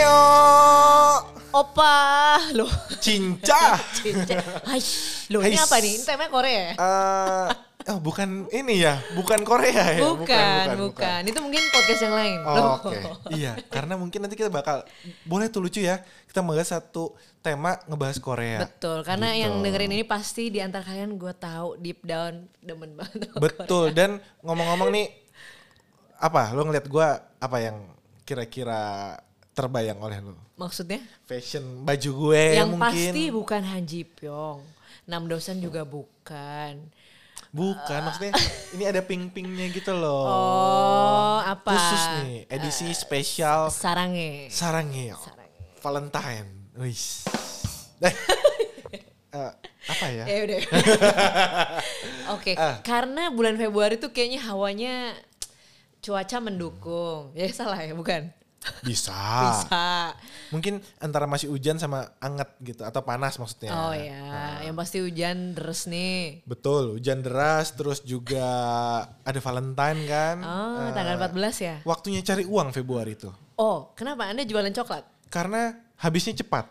Annyeonghaseyo. Opa, loh. Cinca. Cinca. Aish, loh ini apa nih? Ini temanya Korea ya? Eh, oh, bukan ini ya, bukan Korea ya. bukan, bukan, Itu mungkin podcast yang lain. Oh. Oke, iya, karena mungkin nanti kita bakal boleh tuh lucu ya. Kita membahas satu tema ngebahas Korea. Betul, karena Gitu. yang dengerin ini pasti di antara kalian gue tahu deep down demen banget. Betul. Dan ngomong-ngomong nih, apa? Lo ngeliat gua apa yang kira-kira terbayang oleh lo? Maksudnya? Fashion baju gue yang mungkin. pasti bukan Han Ji Pyong. Nam dosen juga bukan. Bukan, maksudnya ini ada pink-pinknya gitu loh. Oh, apa? Khusus nih, edisi spesial Sarange. Sarangeo. Sarange. Valentine. Wis. Eh, eh, apa ya? Ya udah. Oke, Ah. karena bulan Februari tuh kayaknya hawanya cuaca mendukung. Ya salah ya, bukan? Bisa. Bisa. Mungkin antara masih hujan sama anget gitu atau panas maksudnya. Oh ya, yang pasti hujan deres nih. Betul, hujan deras terus juga ada Valentine kan. Oh, Eh, tanggal 14 ya? Waktunya cari uang Februari itu. Oh, kenapa Anda jualan coklat? Karena habisnya cepat.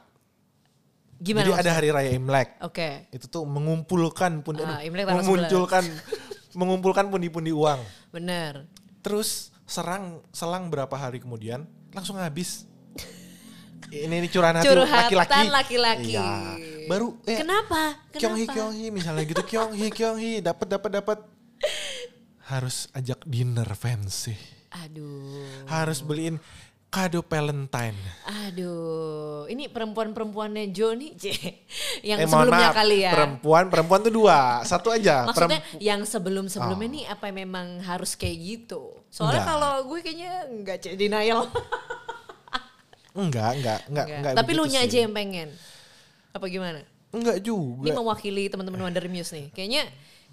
Gimana Jadi ada maksudnya? hari raya Imlek. Oke, Itu tuh mengumpulkan Ah, aduh, Imlek memunculkan mengumpulkan pundi-pundi uang. bener. Terus serang selang berapa hari kemudian langsung habis. Ini ini curahan hati laki-laki. laki-laki. Iya. Baru eh, Kenapa? Kyonghi Kenapa? Kyonghi misalnya gitu Kyonghi Kyonghi dapat dapat dapat harus ajak dinner fancy. Aduh. Harus beliin kado Valentine. Aduh, ini perempuan-perempuannya Jo nih, C. Yang eh sebelumnya maaf, kali ya. perempuan perempuan tuh dua, satu aja. Maksudnya Perem- yang sebelum-sebelumnya Oh. nih apa memang harus kayak gitu? Soalnya kalau gue kayaknya enggak C, denial. enggak, enggak, enggak, enggak. Tapi lu nya aja yang pengen. Apa gimana? Enggak Ini juga. mewakili teman-teman Wonder Muse nih. Kayaknya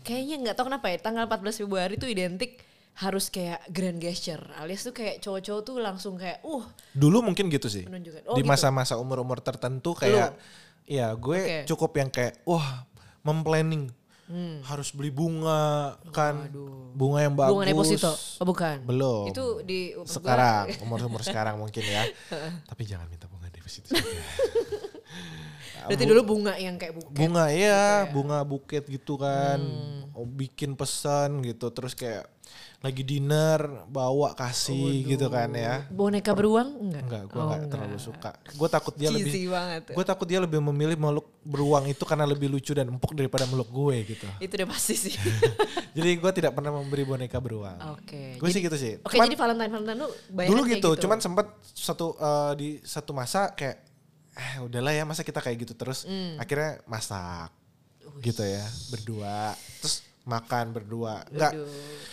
kayaknya nggak tahu kenapa ya tanggal 14 Februari tuh identik harus kayak grand gesture. Alias tuh kayak cowok-cowok tuh langsung kayak uh Dulu mungkin gitu sih. Menunjukkan. Oh, Di gitu. masa-masa umur-umur tertentu kayak ya gue Oke. cukup yang kayak wah memplanning harus beli bunga kan bunga yang bagus. Hmm. bunga deposito. Oh, bukan. Belum. Itu di umur sekarang umur-umur sekarang mungkin ya. Tapi jangan minta bunga deposito. Berarti dulu bunga yang kayak buket. bunga gitu ya, bunga buket gitu kan. Hmm. Oh, bikin pesan gitu terus kayak lagi dinner bawa kasih gitu kan ya. Boneka beruang enggak? Enggak, gue Oh, enggak terlalu suka. Gue takut dia lebih banget. Gue takut dia lebih memilih meluk beruang itu karena lebih lucu dan empuk daripada meluk gue gitu. Itu udah pasti sih. jadi gue tidak pernah memberi boneka beruang. Oke. Gue sih gitu sih. Oke, Cuman jadi Valentine Valentine lu dulu kayak gitu, cuman sempat satu eh, di satu masa kayak eh udahlah ya masa kita kayak gitu terus. Hmm. Akhirnya masak gitu ya berdua. Terus makan berdua. Enggak. Aduh.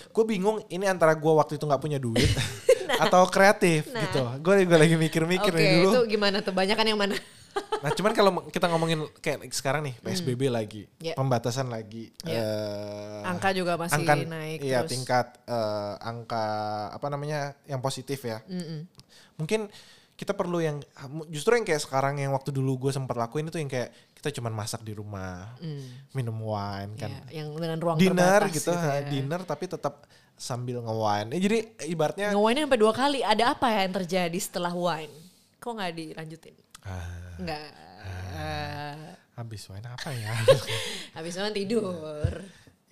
Gue bingung ini antara gue waktu itu nggak punya duit atau kreatif Nah. gitu. Gue juga lagi mikir-mikir nih dulu. itu gimana tuh? Banyak kan yang mana? Nah cuman kalau kita ngomongin kayak sekarang nih PSBB lagi, Ya. pembatasan lagi, Ya. eh, Angka juga masih angka- naik iya terus. tingkat eh, angka apa namanya yang positif ya. Mungkin kita perlu yang justru yang kayak sekarang yang waktu dulu gue sempat lakuin itu yang kayak kita cuman masak di rumah, minum wine kan, Ya, yang dengan ruang dinner gitu, ha, ya. dinner tapi tetap sambil nge-wine. Eh, jadi ibaratnya Nge-wine sampai dua kali. Ada apa ya yang terjadi setelah wine? Kok nggak dilanjutin? ah, Enggak. habis wine apa ya? Habis wine tidur.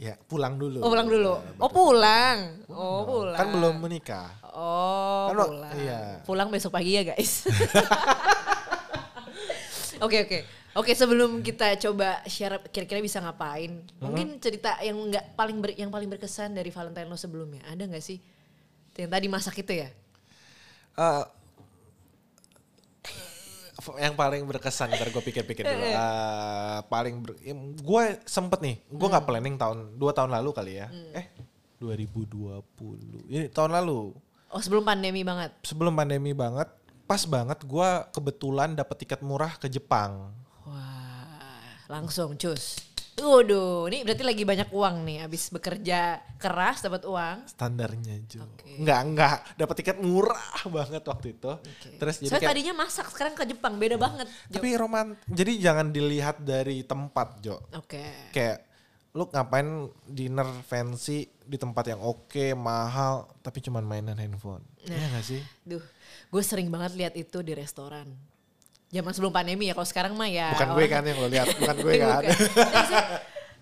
Ya pulang dulu. Oh pulang dulu. Oh pulang. Oh pulang. Kan belum menikah. Oh Kan lo- pulang. iya. Pulang besok pagi ya guys. Oke oke. Oke sebelum kita coba share kira-kira bisa ngapain. Mungkin cerita yang nggak paling ber- yang paling berkesan dari Valentine lo sebelumnya. Ada nggak sih? Yang tadi masak itu ya? Eh, yang paling berkesan ntar gue pikir-pikir dulu. Eh, paling ber, gue sempet nih, gue nggak planning tahun dua tahun lalu kali ya. Eh 2020, ini tahun lalu Oh sebelum pandemi banget. sebelum pandemi banget, pas banget gue kebetulan dapet tiket murah ke Jepang. Wah langsung cus. Waduh, ini berarti lagi banyak uang nih. Abis bekerja keras dapat uang. Standarnya Jo. Oke. Enggak, enggak. Dapat tiket murah banget waktu itu. Terus jadi Saya kayak, tadinya masak, sekarang ke Jepang beda banget. Jo. tapi roman. Jadi jangan dilihat dari tempat Jo. Oke. kayak lu ngapain dinner fancy di tempat yang oke, mahal, tapi cuman mainan handphone. Iya gak sih? Duh, gue sering banget lihat itu di restoran. Zaman sebelum pandemi ya, kalau sekarang mah ya. Bukan gue kan yang lo lihat, bukan gue Bukan. kan. Maksudnya,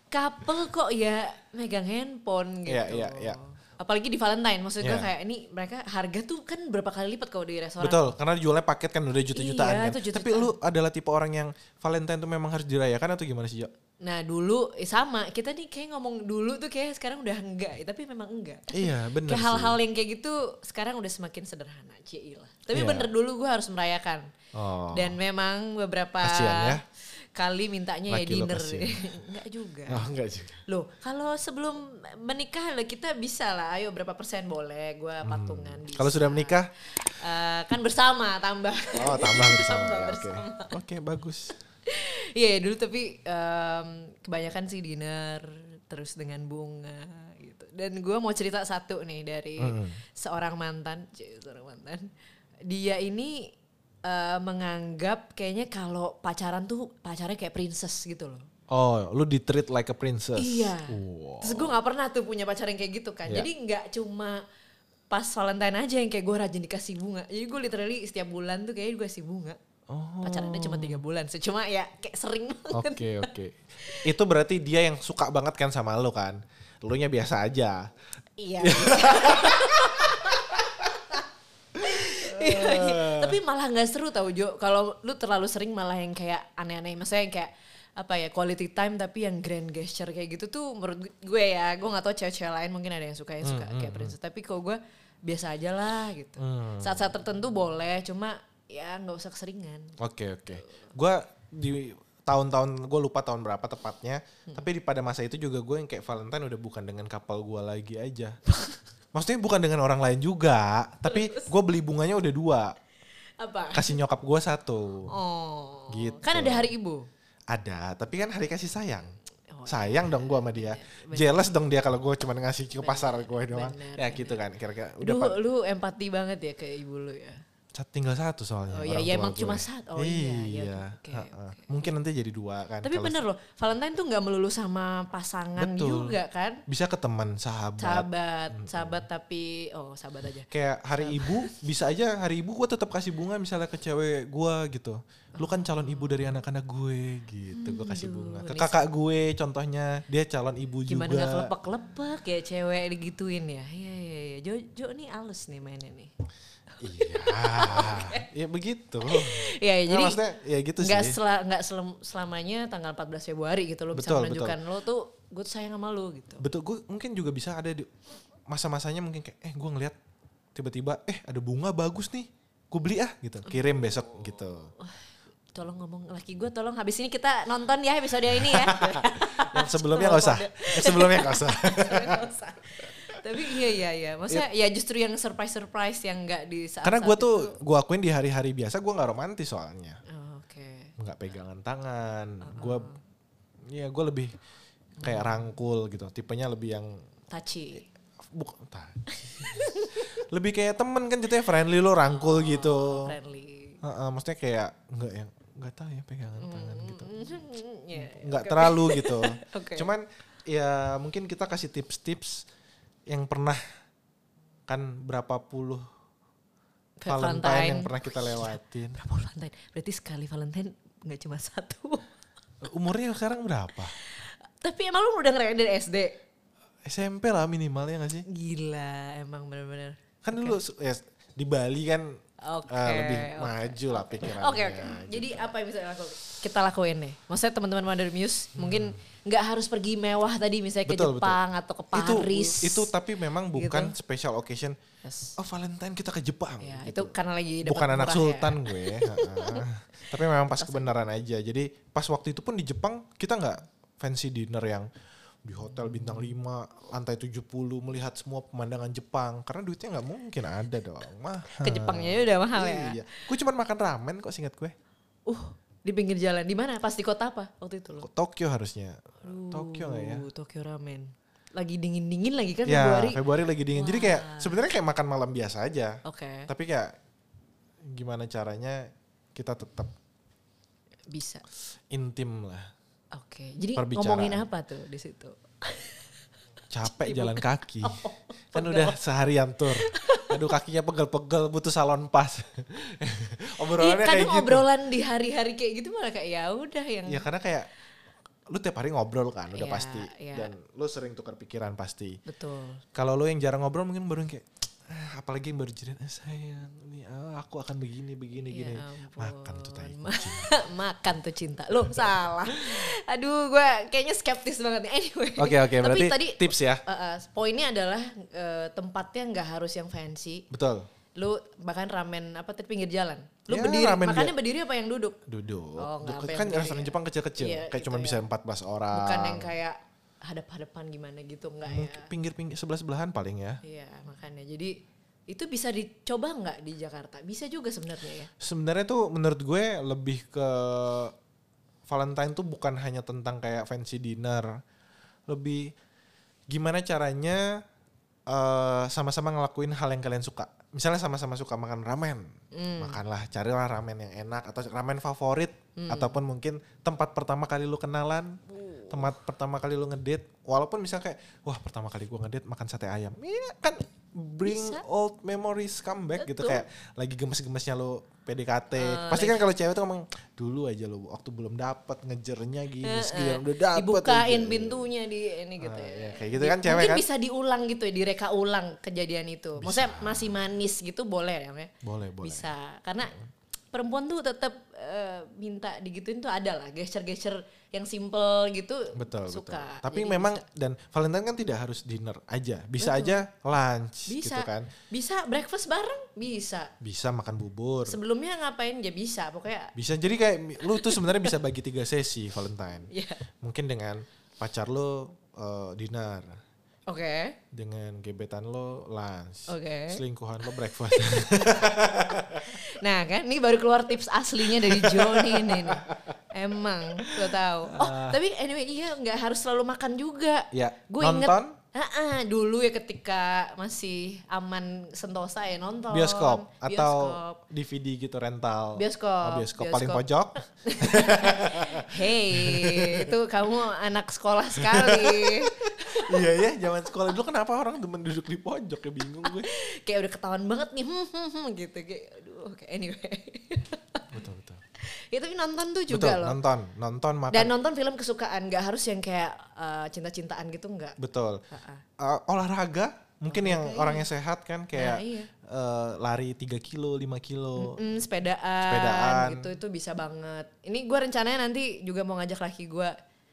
Couple kok ya megang handphone gitu. Iya, iya, iya. Apalagi di Valentine, maksud gue Iya. kayak ini mereka harga tuh kan berapa kali lipat kalau di restoran. Betul, karena jualnya paket kan udah juta-jutaan Iya, kan. juta-jutaan. Tapi lu adalah tipe orang yang Valentine tuh memang harus dirayakan atau gimana sih, Jo? Nah dulu eh, sama, kita nih kayak ngomong dulu tuh kayak sekarang udah enggak, tapi memang enggak. Iya, bener Kayak hal-hal yang kayak gitu sekarang udah semakin sederhana, Cila. Tapi Iya. bener dulu gue harus merayakan. Oh. Dan memang beberapa Kasian ya. Kali mintanya ya Laki lo dinner. enggak juga. Oh, enggak juga. Loh, kalau sebelum menikah lah kita bisa lah. Ayo berapa persen boleh? Patungan. bisa. Hmm. Kalau sudah menikah, Eh, kan bersama tambah. oh tambah bersama. Tambah ya, Oke, bersama. Oke, bagus. Iya dulu tapi em, kebanyakan sih dinner terus dengan bunga gitu. Dan gue mau cerita satu nih dari seorang mantan, seorang mantan. Dia ini eh, menganggap kayaknya kalau pacaran tuh pacarnya kayak princess gitu loh. Oh, lu di treat like a princess. Iya. Wow. Terus gue nggak pernah tuh punya pacar yang kayak gitu kan. Iya. Jadi nggak cuma pas Valentine aja yang kayak gue rajin dikasih bunga. Jadi gue literally setiap bulan tuh kayak gue kasih bunga. Oh. Pacarannya cuma tiga bulan. sih. Cuma ya kayak sering banget. Oke, oke. Itu berarti dia yang suka banget kan sama lu kan? Lu nya biasa aja. Iya. Iya, iya. Tapi malah nggak seru tau Jo. Kalau lu terlalu sering malah yang kayak aneh-aneh. Maksudnya yang kayak apa ya quality time tapi yang grand gesture kayak gitu tuh menurut gue ya gue nggak tahu cewek-cewek lain mungkin ada yang suka yang suka kayak princess tapi kalau gue biasa aja lah gitu saat-saat tertentu boleh cuma ya nggak usah keseringan Oke, oke. Gua di tahun-tahun gue lupa tahun berapa tepatnya, tapi di pada masa itu juga gue yang kayak Valentine udah bukan dengan kapal gue lagi aja. Maksudnya bukan dengan orang lain juga, tapi gue beli bunganya udah dua, apa kasih nyokap gue satu. oh Gitu. kan ada hari ibu Ada, tapi kan hari kasih sayang. Oh, sayang dong gue sama dia. Jealous dong dia kalau gue cuma ngasih ke pasar gue doang. bener, ya gitu kan, kira-kira udah lu lu empati banget ya ke ibu lu ya tinggal satu soalnya. Oh iya, tua emang gue. cuma satu. Oh iya, iya, Iya. ha-ha. oke. Mungkin nanti jadi dua kan. Tapi bener loh, Valentine tuh nggak melulu sama pasangan Betul. juga kan? Bisa ke teman, sahabat. Sahabat, sahabat tapi oh sahabat aja. Kayak hari ibu, bisa aja hari ibu gue tetap kasih bunga misalnya ke cewek gue gitu. Lu kan calon ibu dari anak-anak gue gitu. Gue kasih bunga. Ke kakak gue contohnya, dia calon ibu Gimana juga. nggak kelepek-kelepek ya cewek digituin ya? Iya iya iya. Jo Jo nih halus nih mainnya nih. Iya. ya begitu. Iya iya, Ya, jadi maksudnya ya gitu nggak sih. sela, nggak selem- selamanya tanggal 14 Februari gitu lo bisa Betul, menunjukkan lo tuh gue tuh sayang sama lo gitu. Betul, gue mungkin juga bisa ada di masa-masanya mungkin kayak eh gue ngeliat tiba-tiba eh ada bunga bagus nih, gue beli ah gitu, kirim besok gitu. Tolong ngomong laki gue tolong habis ini kita nonton ya episode ini ya. Yang sebelumnya nggak usah, yang sebelumnya usah. Nggak usah. Tapi iya iya iya, maksudnya ya justru yang surprise surprise yang nggak di saat. Karena gue tuh gue akuin di hari-hari biasa gue nggak romantis soalnya, Oh, Oke. nggak pegangan tangan, gue ya gue lebih kayak rangkul gitu, tipenya lebih yang Tachi. bukan lebih kayak temen kan jatuhnya friendly lo rangkul gitu. Friendly. Heeh, maksudnya kayak nggak yang nggak tahu ya pegangan tangan gitu. Ya, nggak terlalu gitu. Oke. Cuman ya mungkin kita kasih tips-tips yang pernah kan berapa puluh Valentine, Valentine. yang pernah kita lewatin. Berapa Valentine? Berarti sekali Valentine nggak cuma satu. Umurnya sekarang berapa? Tapi emang lu udah ngerayain dari SD? SMP lah minimalnya gak sih? Gila, emang bener-bener. Kan dulu ya, di Bali kan Oke, eh, lebih oke. maju lah pikirannya. Oke oke. Jadi apa yang bisa laku- kita lakuin nih? Maksudnya teman-teman Mother Muse mungkin nggak harus pergi mewah tadi misalnya ke Hmm. Betul, betul. Jepang atau ke Itu Paris. itu tapi memang bukan Gitu. special occasion. Yes. Oh Valentine kita ke Jepang. Ya, gitu. itu karena lagi dapat bukan anak sultan ya. gue tapi memang pas kebenaran aja jadi pas waktu itu pun di Jepang kita nggak fancy dinner yang di hotel bintang 5 lantai 70 melihat semua pemandangan Jepang karena duitnya nggak mungkin ada dong mah Ke Jepangnya ya udah mahal ya. iya gue cuma makan ramen kok singkat gue Uh, di pinggir jalan. Di mana? Pas di kota apa waktu itu lo? Tokyo harusnya Tokyo nggak ya Uh, Tokyo ramen. Lagi dingin-dingin lagi kan ya Februari. Februari lagi dingin jadi kayak sebenarnya kayak makan malam biasa aja Oke, tapi kayak gimana caranya kita tetap bisa. intim lah Oke. Jadi Perbicaraan. ngomongin apa tuh di situ? Capek jalan kaki. kan udah seharian tur. Aduh kakinya pegel-pegel butuh salon pas. Obrolannya kayak kadang gitu. obrolan di hari-hari kayak gitu malah kayak ya udah yang Ya karena kayak lu tiap hari ngobrol kan udah Iya, pasti iya. dan lu sering tukar pikiran pasti. betul. Kalau lu yang jarang ngobrol mungkin baru kayak "Ah, apalagi yang baru jadi eh, sayang ini ah, aku akan begini begini gini. Ya ampun. Makan tuh tai kucing. Makan tuh cinta. Lo salah. Aduh, gue kayaknya skeptis banget nih. Anyway. Oke oke Tapi berarti tadi tips ya. uh, uh, poinnya adalah uh, tempatnya nggak harus yang fancy. Betul. Lu bahkan ramen apa tadi pinggir jalan. Lu Ya, berdiri, ramen makannya dia- berdiri apa yang duduk? Duduk. Oh, kan restoran ya. Jepang kecil-kecil. Iya, kayak gitu cuma ya. bisa 14 orang. Bukan yang kayak hadap-hadapan gimana gitu enggak ya. Pinggir-pinggir sebelah-sebelahan paling ya. Iya, makanya. Jadi itu bisa dicoba nggak di Jakarta? Bisa juga sebenarnya ya. Sebenarnya tuh menurut gue lebih ke Valentine tuh bukan hanya tentang kayak fancy dinner. Lebih gimana caranya eh, sama-sama ngelakuin hal yang kalian suka. Misalnya sama-sama suka makan ramen, makanlah carilah ramen yang enak atau ramen favorit ataupun mungkin tempat pertama kali lu kenalan, tempat pertama kali lu ngedate, walaupun misalnya kayak wah pertama kali gua ngedate makan sate ayam, iya kan bring Bisa. old memories come back gitu Betul. kayak lagi gemes-gemesnya lu PDKT. Pasti kan kalau cewek tuh ngomong dulu aja lu waktu belum dapat ngejernya gini, sekian udah dapet Dibukain aja." pintunya di ini gitu Ah, ya. iya, kayak gitu kan cewek Mungkin kan? bisa diulang gitu ya, direka ulang kejadian itu. Maksudnya masih manis gitu boleh ya? Boleh, boleh. Bisa. Karena perempuan tuh tetap eh, minta digituin tuh ada lah gesture-gesture yang simple gitu Betul, suka. betul. Tapi Jadi memang dan Valentine kan tidak harus dinner aja. Bisa aja lunch bisa gitu kan. bisa breakfast bareng bisa. Bisa makan bubur. Sebelumnya ngapain ya bisa pokoknya Bisa jadi kayak lu tuh sebenarnya bisa bagi tiga sesi Valentine. ya. Mungkin dengan pacar lu eh, dinner, Oke. dengan gebetan lo lunch, Oke. selingkuhan lo breakfast. Nah kan ini baru keluar tips aslinya dari Joni ini nih. Emang gue tahu. Oh tapi anyway iya nggak harus selalu makan juga. Ya, Gue inget. Ah, dulu ya ketika masih aman sentosa ya nonton. bioskop atau Bioskop. DVD gitu rental. Bioskop, Oh, bioskop, bioskop. paling pojok. Hey, itu kamu anak sekolah sekali. Iya ya, zaman sekolah dulu kenapa orang demen duduk di pojok ya bingung gue. kayak udah ketahuan banget nih, hmm, hmm, hmm, gitu kayak aduh, kayak anyway. betul betul. ya tapi nonton tuh juga betul, loh. nonton, nonton makan. Dan nonton film kesukaan, nggak harus yang kayak eh, cinta-cintaan gitu nggak. Betul. Uh, olahraga mungkin yang orangnya sehat kan kayak Nah, iya. uh, lari 3 kilo, 5 kilo. Mm, sepedaan, Sepedaan. gitu itu bisa banget. Ini gue rencananya nanti juga mau ngajak laki gue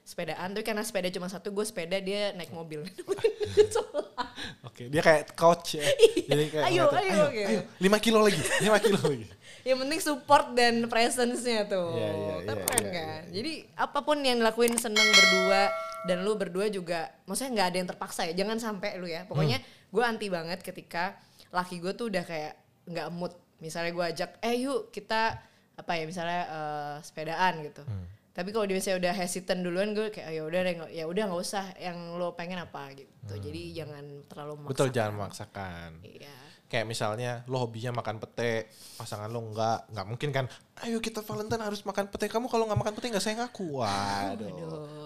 sepedaan, tapi karena sepeda cuma satu, gue sepeda dia naik mobil. Oke, dia kayak coach ya. Jadi kayak Ayo, ayo, ayo, gitu. ayo, 5 kilo lagi, 5 kilo lagi. Yang penting support dan presence-nya tuh. Iya, iya, iya, Keren iya, kan? Jadi apa pun yang dilakuin seneng berdua dan lu berdua juga maksudnya nggak ada yang terpaksa ya. Jangan sampai lu ya. Pokoknya Hmm. gue anti banget ketika laki gue tuh udah kayak nggak mood. Misalnya gue ajak, "Eh, yuk kita apa ya misalnya eh, sepedaan gitu." Hmm. Tapi kalau dia misalnya udah hesitant duluan gue kayak "Oh, ya udah nggak- ya udah nggak usah yang lo pengen apa gitu. Jadi jangan terlalu memaksakan. Hmm. Betul, jangan memaksakan. Iya. Kayak misalnya lo hobinya makan pete, pasangan lo enggak, nggak mungkin kan. Ayo kita Valentine harus makan pete. Kamu kalau nggak makan pete nggak sayang aku. Waduh,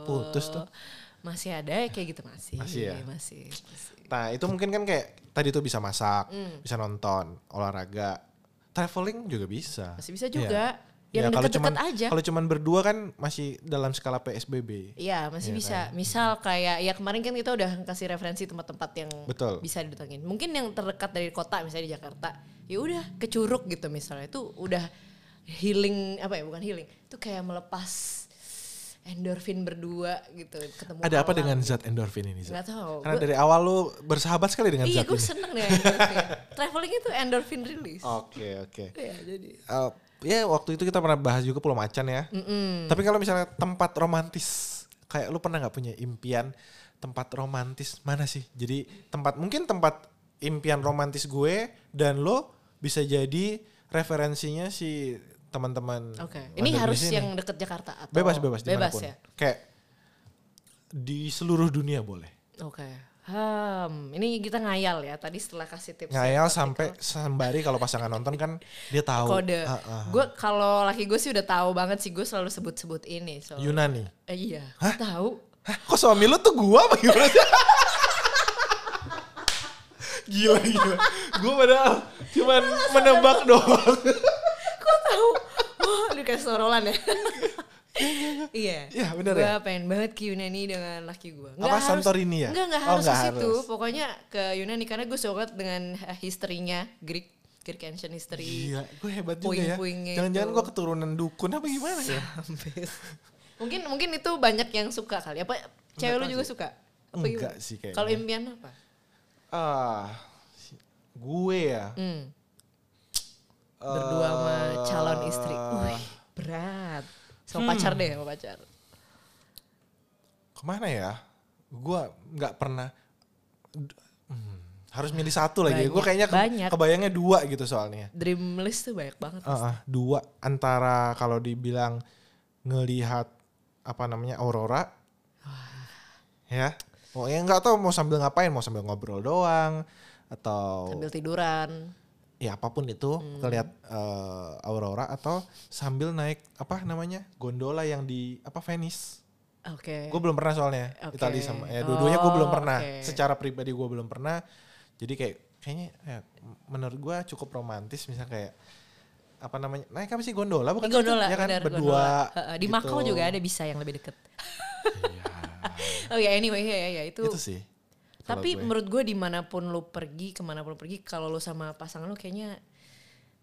putus tuh. Masih ada ya kayak gitu masih. Masih ya? Masih. masih. Nah itu mungkin kan kayak tadi tuh bisa masak, Hmm. bisa nonton, olahraga, traveling juga bisa. Masih bisa juga. Ya, Yang kalau deket-deket cuman- aja. Kalau cuman berdua kan masih dalam skala PSBB. Iya masih Iya bisa. kan? Misal kayak ya kemarin kan kita udah kasih referensi tempat-tempat yang Betul. bisa didatengin. Mungkin yang terdekat dari kota misalnya di Jakarta, ya udah ke Curug gitu misalnya itu udah healing apa ya bukan healing, itu kayak melepas endorfin berdua gitu ketemu. Ada apa dengan zat endorfin ini? Zat? Nggak tahu. Karena Gua- dari awal lu bersahabat sekali dengan Iya zat gue ini. seneng deh endorfin. Traveling itu endorfin release. Oke oke. Iya jadi. Eh, ya waktu itu kita pernah bahas juga Pulau Macan ya. Tapi kalau misalnya tempat romantis, kayak lu pernah nggak punya impian tempat romantis mana sih? Jadi tempat mungkin tempat impian romantis gue dan lo bisa jadi referensinya si teman-teman. Oke. Wonder Ini harus sini. yang deket Jakarta atau bebas bebas bebas di mana pun. ya. Kayak di seluruh dunia boleh. Oke. Hmm, ini kita ngayal ya. Tadi setelah kasih tips Ngayal ya, sampai sembari kalau pasangan nonton kan dia tahu. kode. Ah, ah. Gue kalau laki gue sih udah tahu banget sih gue selalu sebut-sebut ini. So, Yunani. Eh, iya. Tahu. Hah, kok suami lu tuh gua apa gimana sih? gila gila. Gua padahal cuman menebak doang. Kok tahu? Wah, lu kayak sorolan ya. Iya. Iya, bener gua ya? pengen banget ke Yunani dengan laki gue. Apa, Santorini ya? Enggak, enggak Oh, harus nggak ke situ. harus. Pokoknya ke Yunani karena gue suka dengan eh, historinya Greek, Greek ancient history. Gila, gue hebat juga ya. Jangan-jangan gua keturunan dukun apa gimana ya? mungkin mungkin itu banyak yang suka kali. Apa cewek lu juga sih. suka? Apa Enggak gimana? sih kayaknya. Kalau impian apa? Ah, si- gue ya. Hmm. Berdua sama calon istri. Eh, Wih, berat. Sama Hmm. pacar deh, sama pacar. Ke mana ya? Gue nggak pernah. Hmm, harus milih satu lagi. Gue kayaknya ke- banyak. kebayangnya dua gitu soalnya. Dream list tuh banyak banget. Ah, ah, dua antara kalau dibilang ngelihat apa namanya aurora, ya. Oh ya nggak tahu mau sambil ngapain, mau sambil ngobrol doang atau Sambil tiduran. Ya apa pun itu Hmm. ngelihat eh, aurora atau sambil naik apa namanya gondola yang di apa Venice. Oke. Gue belum pernah soalnya Oke. Italia sama ya dua-duanya gue belum Oh, pernah. oke. Secara pribadi gue belum pernah. Jadi kayak kayaknya ya, menurut gue cukup romantis misalnya kayak apa namanya naik apa sih gondola bukan gondola, ya kan benar, berdua gondola. Di gitu. Makau juga ada bisa yang lebih deket. Iya, oh ya anyway ya ya itu. itu sih Tapi gue. menurut gue di mana pun lu pergi, ke mana pun lu pergi, kalau lu sama pasangan lu kayaknya,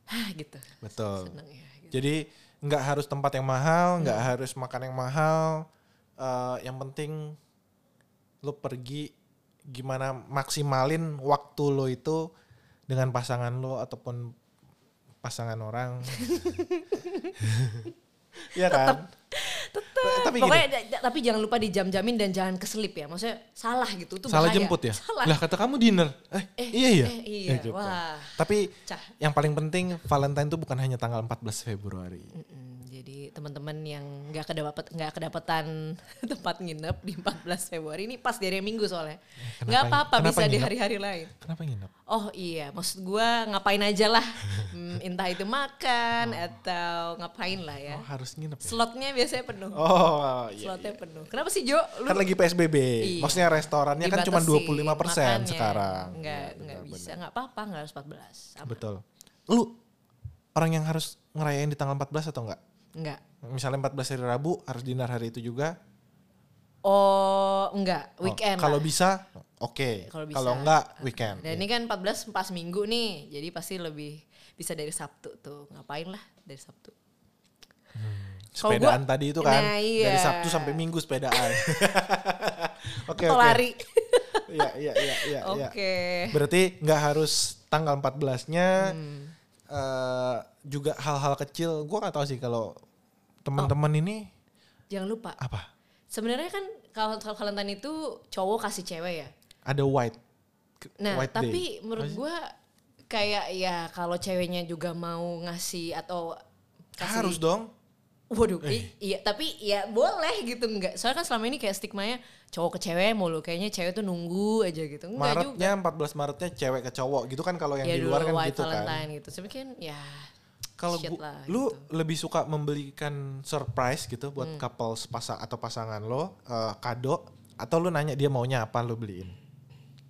hah gitu. betul Seneng ya. Gitu. jadi nggak harus tempat yang mahal Hmm. nggak harus makan yang mahal Eh, yang penting lu pergi gimana maksimalin waktu lo itu dengan pasangan lo ataupun pasangan orang Iya kan tapi gini, Pokoknya da- tapi jangan lupa dijam-jamin dan jangan keselip ya. Maksudnya salah gitu tuh salah bahaya. jemput ya Salah. lah kata kamu dinner eh, Eh, iya iya eh, iya. Eh, gitu. Wah. tapi Cah. yang paling penting Valentine itu bukan hanya tanggal 14 Februari Mm-mm, Jadi teman-teman yang nggak kedapat nggak kedapatan tempat nginep di 14 Februari ini pas dari Minggu soalnya. kenapa- Nggak apa-apa bisa di nginep? hari-hari lain. kenapa nginep Oh iya, maksud gua ngapain aja lah. Hmm, entah itu makan atau ngapain lah ya. oh harus nginep ya? Slotnya biasanya penuh. oh iya Slotnya penuh. Kenapa sih Jo? Lu kan lagi PSBB. Iya. Maksudnya restorannya kan cuma dibatasi 25% makannya. sekarang. Enggak, Iya, enggak benar, bisa. Enggak apa-apa, enggak harus 14. benar. Betul. Lu orang yang harus ngerayain di tanggal 14 atau enggak? Enggak. Misalnya 14 hari Rabu harus dinner hari itu juga. Oh, enggak. Oh, Weekend Kalau lah. bisa oke. Kalau bisa. Kalau enggak weekend. Dan ini kan 14 pas minggu nih. Jadi pasti lebih bisa dari Sabtu tuh. Ngapain lah dari Sabtu. kalau Sepedaan gua- tadi itu kan Nah, iya. dari Sabtu sampai Minggu sepedaan. Oke oke. lari. Iya iya iya iya. iya. Oke. Berarti nggak harus tanggal 14-nya Hmm. eh, juga hal-hal kecil. Gua nggak tahu sih kalau teman-teman Oh. ini Jangan lupa. apa? Sebenarnya kan kalau Valentine itu cowok kasih cewek ya. Ada white. Nah, white tapi day. menurut gua kayak ya kalau ceweknya juga mau ngasih atau kasih harus dong. Waduh, i- iya tapi ya boleh gitu enggak. Soalnya kan selama ini kayak stigmanya cowok ke cewek mulu kayaknya cewek tuh nunggu aja gitu. Enggak juga. Maretnya 14 Maretnya cewek ke cowok gitu kan kalau yang ya di luar kan white gitu kan. Valentine gitu. Kan ya Kalau lu gitu. lebih suka membelikan surprise gitu buat Hmm. couple sepasang atau pasangan lo eh, kado atau lu nanya dia maunya apa lu beliin?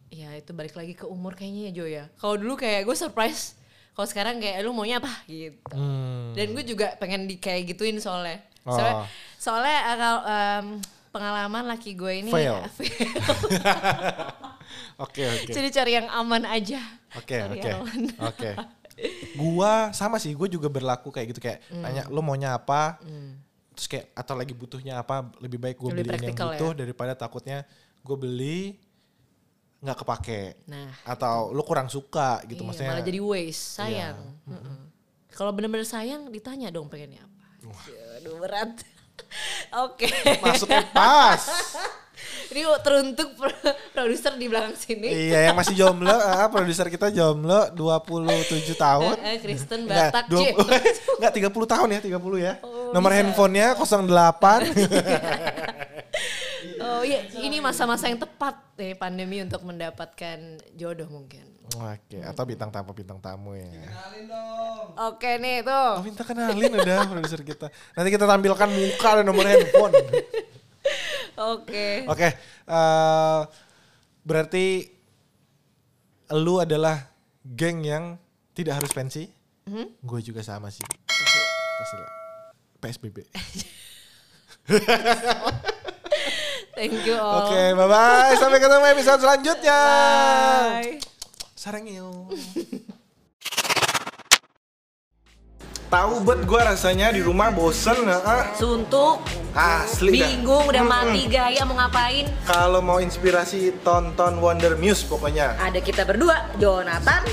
ya itu balik lagi ke umur kayaknya ya Jo ya. Kalau dulu kayak gue surprise, kalau sekarang kayak lu maunya apa gitu. Hmm. Dan gue juga pengen di kayak gituin soalnya. Oh. Soalnya, soalnya uh, kalau em, pengalaman laki gue ini Fail. fail. Oke oke. Jadi cari yang aman aja. Oke oke. Oke. Gua sama sih, gue juga berlaku kayak gitu kayak Hmm. nanya lo maunya apa, terus kayak atau lagi butuhnya apa, lebih baik gue beliin yang butuh ya. daripada takutnya gue beli nggak kepake Nah, atau lo kurang suka gitu iya, maksudnya. malah jadi waste, sayang. Mm-mm. Kalau bener-bener sayang ditanya dong pengennya apa. Aduh berat. Oke. Masuknya pas. Ini teruntuk pro- produser di belakang sini. iya, yang masih jomblo, ah, produser kita jomblo 27 tahun. Eh, Kristen Enggak, Batak. dua- Cie. enggak 30 tahun ya, 30 ya. Oh, Nomor bisa. handphonenya 08. Oh iya, ini masa-masa yang tepat nih pandemi untuk mendapatkan jodoh mungkin. Oke, atau bintang tamu bintang tamu ya. Oke nih tuh. Oh, minta kenalin udah produser kita. Nanti kita tampilkan muka dan nomor handphone. Oke. Oke, eh, berarti lu adalah geng yang tidak harus pensi. Gue juga sama sih. Pastilah. PSBB. Thank you all. Oke, bye bye. Sampai ketemu episode selanjutnya. Bye. Sarang yuk. Tahu bet gue rasanya di rumah bosen ah. Suntuk, Asli dah. bingung, udah mati gaya mau ngapain. Kalau mau inspirasi tonton Wonder Muse pokoknya. Ada kita berdua, Jonathan,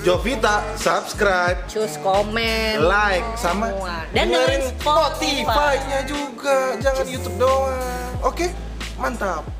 Jovita, subscribe, cus komen, like, sama. Dan dengerin dengerin Spotify. Spotify-nya juga. Jangan YouTube doang. Oke, mantap.